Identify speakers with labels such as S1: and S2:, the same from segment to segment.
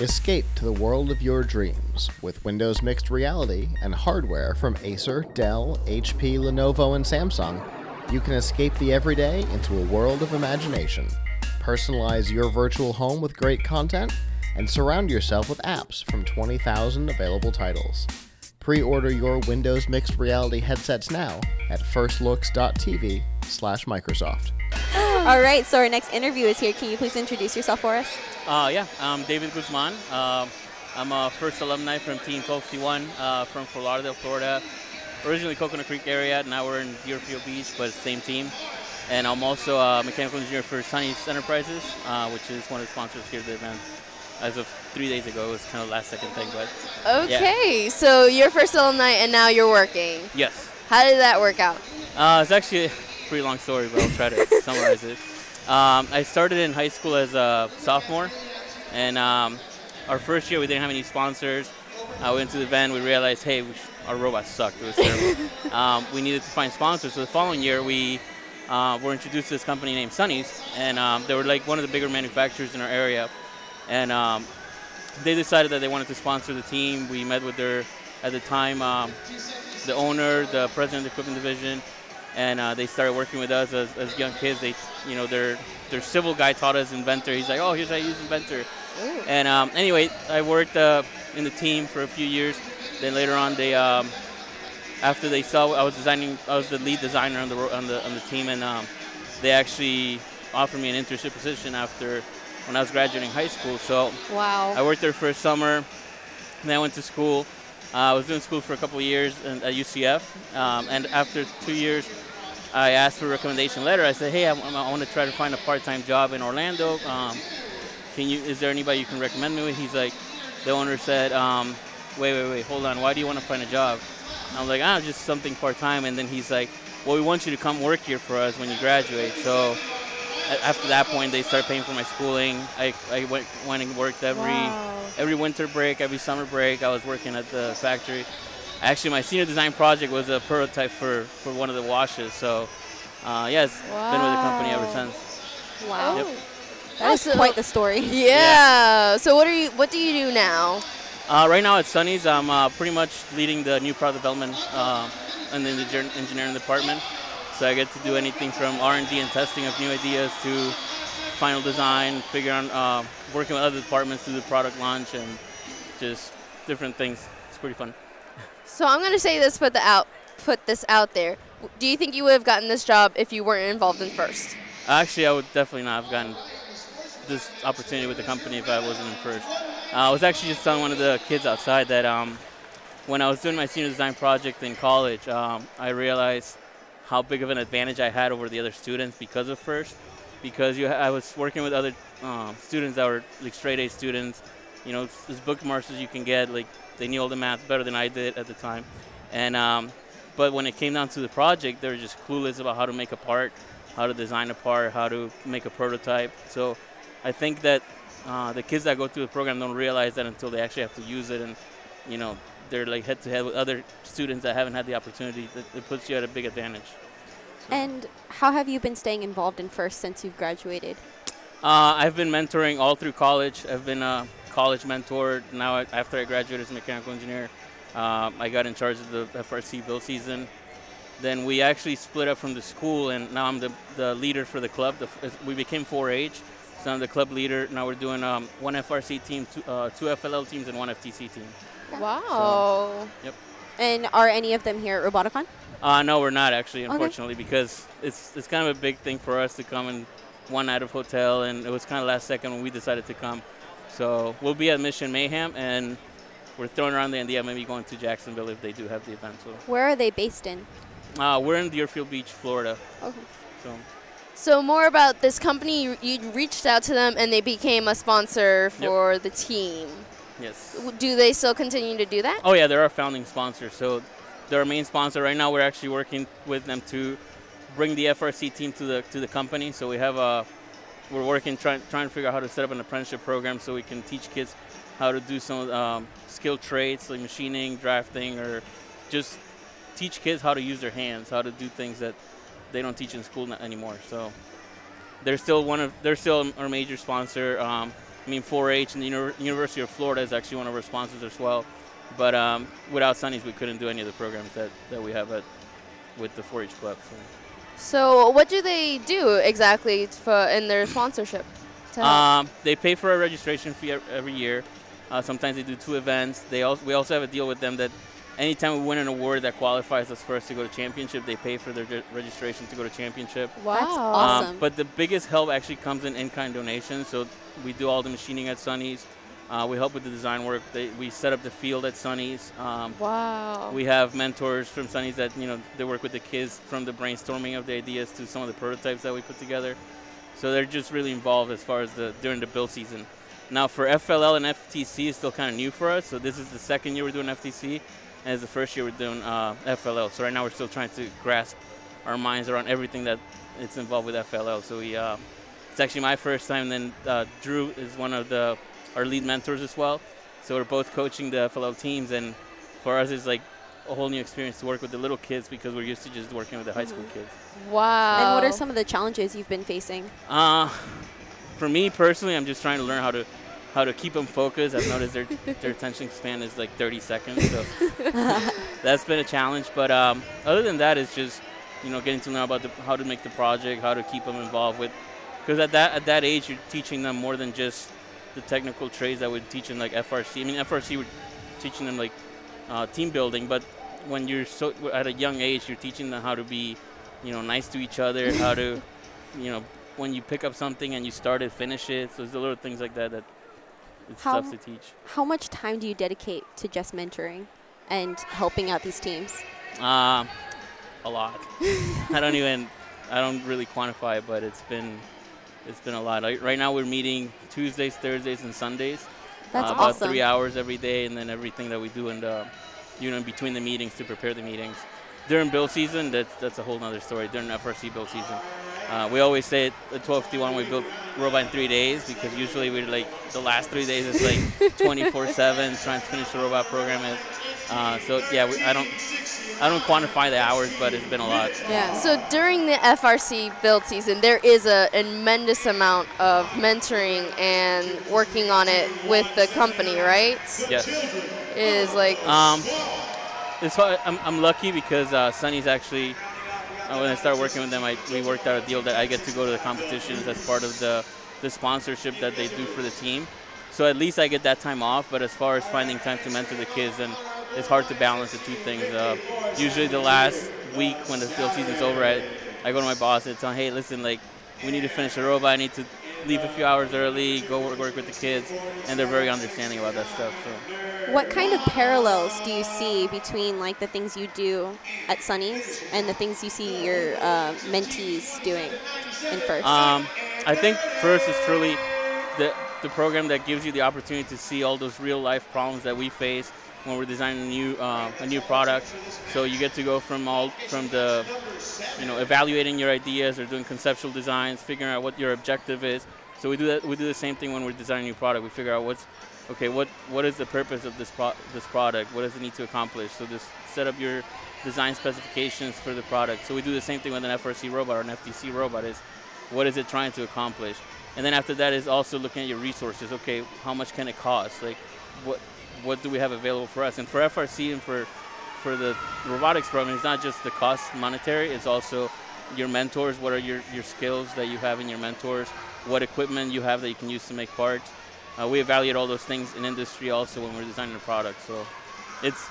S1: Escape to the world of your dreams with Windows Mixed Reality and hardware from Acer, Dell, HP, Lenovo, and Samsung. You can escape the everyday into a world of imagination. Personalize your virtual home with great content and surround yourself with apps from 20,000 available titles. Pre order your Windows Mixed Reality headsets now at firstlooks.tv slash Microsoft.
S2: All right, so our next interview is here. Can you please introduce yourself for us?
S3: Uh, yeah, I'm David Guzman. Uh, I'm a first alumni from Team 1251 uh, from Fort Lauderdale, Florida. Originally Coconut Creek area, now we're in Deerfield Beach, but same team. And I'm also a mechanical engineer for Sonny's Enterprises, uh, which is one of the sponsors here at the event as of three days ago. It was kind of last second thing, but
S4: Okay, so you're first alumni and now you're working.
S3: yes.
S4: How did that work out?
S3: Uh, it's actually pretty long story, but I'll try to summarize it. Um, I started in high school as a sophomore, and um, our first year we didn't have any sponsors. I went to the event, we realized, hey, we sh- our robots sucked. It was terrible. um, we needed to find sponsors. So the following year, we uh, were introduced to this company named Sonny's, and um, they were like one of the bigger manufacturers in our area. And um, they decided that they wanted to sponsor the team. We met with their, at the time, um, the owner, the president of the equipment division, and uh, they started working with us as, as young kids. They, you know, their their civil guy taught us Inventor. He's like, oh, here's how you use Inventor. And um, anyway, I worked uh, in the team for a few years. Then later on, they um, after they saw I was designing, I was the lead designer on the on the on the team, and um, they actually offered me an internship position after when I was graduating high school. So
S4: Wow.
S3: I worked there for a summer, and then I went to school. Uh, I was doing school for a couple of years in, at UCF, um, and after two years, I asked for a recommendation letter. I said, "Hey, I, I want to try to find a part-time job in Orlando. Um, can you? Is there anybody you can recommend me with?" He's like, the owner said, um, "Wait, wait, wait, hold on. Why do you want to find a job?" I was like, "Ah, just something part-time." And then he's like, "Well, we want you to come work here for us when you graduate." So after that point, they started paying for my schooling. I, I went, went and worked every
S4: Wow.
S3: every winter break, every summer break. I was working at the factory. Actually, my senior design project was a prototype for, for one of the washes. So, uh, yeah, it's been with the company ever since.
S2: Wow.
S3: Yep.
S2: That is
S4: So-
S2: quite the story.
S4: Yeah. So what are you? What do you do now?
S3: Uh, right now at Sonny's, I'm uh, pretty much leading the new product development uh, and then the engineering department. So I get to do anything from R&D and testing of new ideas to final design, figure out uh, working with other departments through the product launch and just different things. It's pretty fun.
S4: So I'm gonna say this, put the out, put this out there. Do you think you would have gotten this job if you weren't involved in first?
S3: Actually, I would definitely not have gotten this opportunity with the company if I wasn't in first. Uh, I was actually just telling one of the kids outside that um, when I was doing my senior design project in college, um, I realized how big of an advantage I had over the other students because of first. Because you, I was working with other um, students that were like straight A students, you know, as bookmarks as you can get. Like they knew all the math better than I did at the time, and um, but when it came down to the project, they were just clueless about how to make a part, how to design a part, how to make a prototype. So I think that uh, the kids that go through the program don't realize that until they actually have to use it, and you know they're like head to head with other students that haven't had the opportunity. That it puts you at a big advantage.
S2: And how have you been staying involved in FIRST since you've graduated?
S3: Uh, I've been mentoring all through college. I've been a college mentor. Now, after I graduated as a mechanical engineer, um, I got in charge of the FRC build season. Then we actually split up from the school, and now I'm the, the leader for the club. The, we became 4-H, so I'm the club leader. Now we're doing um, one FRC team, two, uh, two FLL teams, and one FTC team.
S4: Wow. Yep.
S2: And are any of them here at Roboticon?
S3: Uh, no, we're not actually,
S2: Okay.
S3: unfortunately, because it's it's kind of a big thing for us to come and one night of hotel, and it was kind of last second when we decided to come. So we'll be at Mission Mayhem, and we're throwing around the idea of maybe going to Jacksonville if they do have the event. So
S2: Where are they based in?
S3: uh, we're in Deerfield Beach, Florida.
S2: Okay.
S3: So
S4: So more about this company. You, you reached out to them and they became a sponsor for the team.
S3: yes.
S4: Do they still continue to do that?
S3: Oh yeah, they're our founding sponsor. So they're our main sponsor right now. We're actually working with them to bring the FRC team to the to the company. So we have a we're working trying trying to figure out how to set up an apprenticeship program so we can teach kids how to do some um, trades like machining, drafting, or just teach kids how to use their hands, how to do things that they don't teach in school anymore. So they're still one of they're still our major sponsor. Um, I mean, 4-H and the Uni- University of Florida is actually one of our sponsors as well. But um, without Sonny's, we couldn't do any of the programs that, that we have at with the 4-H club. So.
S4: So what do they do exactly for in their sponsorship?
S3: Um, they pay for a registration fee every year. Uh, sometimes they do two events. They also we also have a deal with them that anytime we win an award that qualifies us for us to go to championship, they pay for their re- registration to go to championship.
S4: wow.
S2: That's awesome.
S3: Um, but the biggest help actually comes in in-kind donations. So we do all the machining at Sonny's. Uh, we help with the design work. They, we set up the field at Sonny's. Um,
S4: Wow.
S3: we have mentors from Sonny's that you know they work with the kids from the brainstorming of the ideas to some of the prototypes that we put together. So they're just really involved as far as the during the build season. Now for FLL and FTC is still kind of new for us. So this is the second year we're doing FTC, and it's the first year we're doing uh, FLL. So right now we're still trying to grasp our minds around everything that it's involved with FLL. So we, uh, it's actually my first time. Then uh, Drew is one of the our lead mentors as well. So we're both coaching the fellow teams, and for us it's like a whole new experience to work with the little kids because we're used to just working with the high school kids.
S4: wow.
S2: and what are some of the challenges you've been facing?
S3: Uh, for me personally, I'm just trying to learn how to how to keep them focused. I've noticed their their attention span is like 30 seconds, so that's been a challenge. But um, other than that, it's just you know getting to know about the, how to make the project, how to keep them involved with. Because at that at that age, you're teaching them more than just the technical trades that would teach in like FRC. I mean, FRC would teaching them like uh, team building, but when you're so at a young age, you're teaching them how to be, you know, nice to each other, how to, you know, when you pick up something and you start it, finish it. So there's a little things like that that it's
S2: How-
S3: tough to teach.
S2: How much time do you dedicate to just mentoring and helping out these teams?
S3: Um, a lot. I don't even, I don't really quantify it, but it's been, it's been a lot. Right now we're meeting Tuesdays, Thursdays, and Sundays.
S2: That's
S3: uh, about
S2: awesome.
S3: three hours every day, and then everything that we do in the, you know, in between the meetings to prepare the meetings. During build season, that's that's a whole other story. During FRC build season, uh, we always say at 1251 we built robot in three days because usually we're like the last three days is like 24/7 trying to finish the robot program. And, uh, so yeah, we, I don't I don't quantify the hours, but it's been a lot.
S2: Yeah.
S4: So during the FRC build season, there is a tremendous amount of mentoring and working on it with the company, right?
S3: Yes.
S4: It is like
S3: Um, it's I'm, I'm lucky because uh, Sonny's actually, uh, when I started working with them, I, we worked out a deal that I get to go to the competitions as part of the, the sponsorship that they do for the team. So at least I get that time off. But as far as finding time to mentor the kids, then it's hard to balance the two things. Uh, usually the last week when the field season's over, I, I go to my boss and tell him, hey, listen, like we need to finish the robot. I need to leave a few hours early, go work, work with the kids, and they're very understanding about that stuff. So.
S2: What kind of parallels do you see between like the things you do at Sonny's and the things you see your uh, mentees doing in first?
S3: Um, I think first is truly the the program that gives you the opportunity to see all those real life problems that we face when we're designing a new uh, a new product. So you get to go from all from the you know evaluating your ideas or doing conceptual designs, figuring out what your objective is. So we do that. We do the same thing when we're designing a new product. We figure out what's okay. What what is the purpose of this pro- this product? What does it need to accomplish? So just set up your design specifications for the product. So we do the same thing with an FRC robot or an FTC robot. Is what is it trying to accomplish? And then after that is also looking at your resources. Okay, how much can it cost? Like, what what do we have available for us? And for FRC and for for the robotics program, it's not just the cost monetary. It's also your mentors. What are your your skills that you have in your mentors? What equipment you have that you can use to make parts? Uh, we evaluate all those things in industry also when we're designing a product. So it's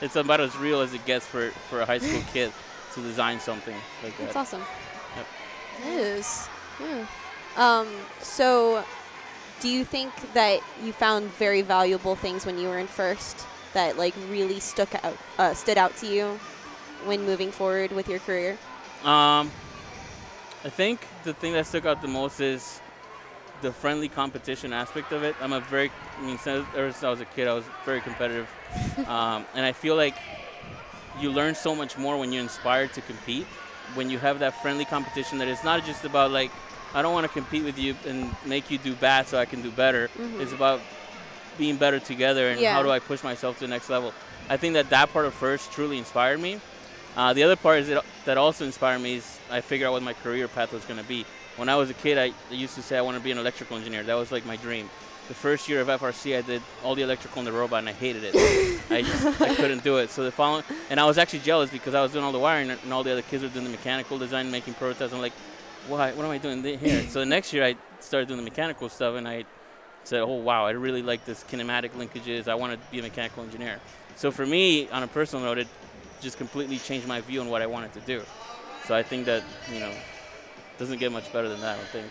S3: it's about as real as it gets for for a high school kid to design something like that.
S2: That's awesome. Yep.
S4: it is. Yeah.
S2: Um, so, do you think that you found very valuable things when you were in first that like really stuck out, uh, stood out to you when moving forward with your career?
S3: Um, I think the thing that stuck out the most is the friendly competition aspect of it. I'm a very, I mean, since, ever since I was a kid, I was very competitive, um, and I feel like you learn so much more when you're inspired to compete. When you have that friendly competition, that it's not just about like, I don't want to compete with you and make you do bad so I can do better. It's about being better together and
S2: Yeah.
S3: how do I push myself to the next level. I think that that part of first truly inspired me. Uh, the other part is that, that also inspired me is I figured out what my career path was going to be. when I was a kid, I, I used to say I want to be an electrical engineer. That was like my dream. The first year of FRC, I did all the electrical in the robot, and I hated it. I just I couldn't do it. So the following, and I was actually jealous because I was doing all the wiring, and all the other kids were doing the mechanical design, making prototypes. I'm like, why? What am I doing here? so the next year, I started doing the mechanical stuff, and I said, oh wow, I really like this kinematic linkages. I want to be a mechanical engineer. So for me, on a personal note, it just completely changed my view on what I wanted to do. So I think that you know, doesn't get much better than that. I think.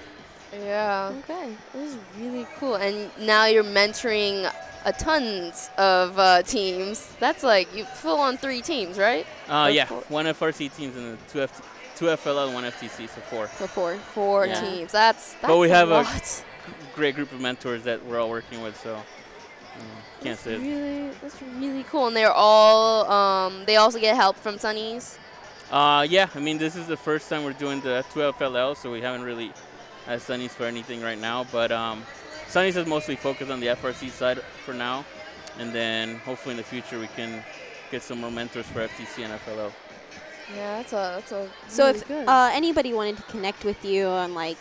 S4: Yeah.
S2: Okay.
S4: This is really cool. And now you're mentoring a tons of uh, teams. That's like you full on three teams, right?
S3: Uh,
S4: Or
S3: yeah,
S4: four-
S3: one FRC teams and then two F, two FLL and one FTC, so four.
S2: So four.
S4: Four
S3: Yeah.
S4: teams. That's that's
S3: But we have a-
S4: lot.
S3: Great group of mentors that we're all working with, so mm, can't
S4: that's
S3: say
S4: really that's really cool. And they're all um, they also get help from Sonny's.
S3: Uh, yeah, I mean this is the first time we're doing the 2 FLL, so we haven't really had Sonny's for anything right now. But um, Sonny's is mostly focused on the FRC side for now, and then hopefully in the future we can get some more mentors for FTC and FLL.
S4: Yeah, that's a that's a
S2: So
S4: really
S2: if
S4: good.
S2: uh, anybody wanted to connect with you on like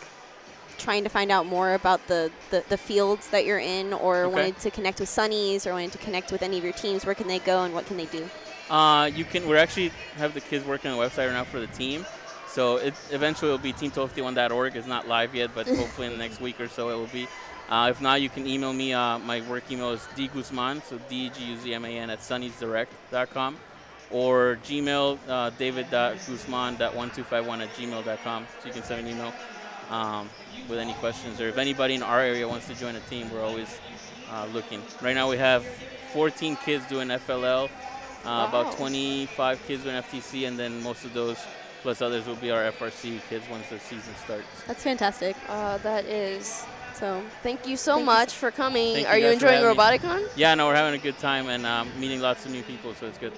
S2: trying to find out more about the, the, the fields that you're in or
S3: Okay.
S2: wanted to connect with Sonny's or wanted to connect with any of your teams, where can they go and what can they do?
S3: Uh, you can. We're actually have the kids working on the website right now for the team. So it eventually will be team1251.org. It's not live yet, but hopefully in the next week or so it will be. Uh, if not, you can email me. Uh, my work email is dguzman, so d-g-u-z-m-a-n at sonnysdirect.com, or Gmail uh, david.guzman.1251 at gmail.com. So you can send me an email um, with any questions, or if anybody in our area wants to join a team, we're always uh, looking. Right now we have 14 kids doing FLL, uh, about 25 kids doing FTC, and then most of those plus others will be our FRC kids once the season starts.
S2: That's fantastic.
S4: uh, that is.
S2: So
S4: Thank you so
S2: Thank you
S4: much for coming.
S3: Thank
S4: Are
S3: you
S4: you enjoying
S3: having me.
S4: Roboticon?
S3: Yeah, no, we're having a good time and um, meeting lots of new people, so it's good.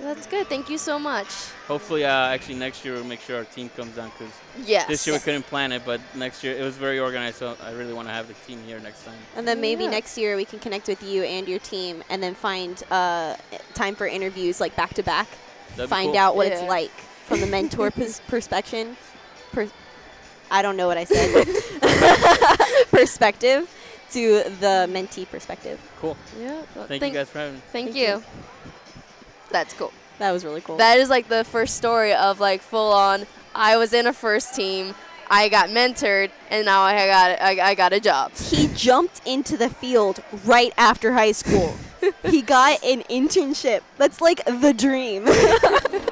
S4: That's good. Thank you so much.
S3: Hopefully, uh, actually next year we'll make sure our team comes down because
S4: Yes.
S3: this year we couldn't plan it, but next year it was very organized, so I really want to have the team here next time.
S2: and then maybe
S4: Yeah.
S2: next year we can connect with you and your team and then find uh, time for interviews like back to back.
S3: That'd
S2: Find
S3: cool.
S2: out what it's like from the mentor pers- perspective. Per- I don't know what I said. perspective to the mentee perspective.
S3: Cool.
S4: Yeah.
S3: Thank, you guys for having me.
S4: Thank,
S2: Thank
S4: you.
S2: you.
S4: That's cool.
S2: That was really cool.
S4: That is like the first story of like full on. I was in a first team. I got mentored, and now I got I, I got a job.
S2: he jumped into the field right after high school. he got an internship. That's like the dream.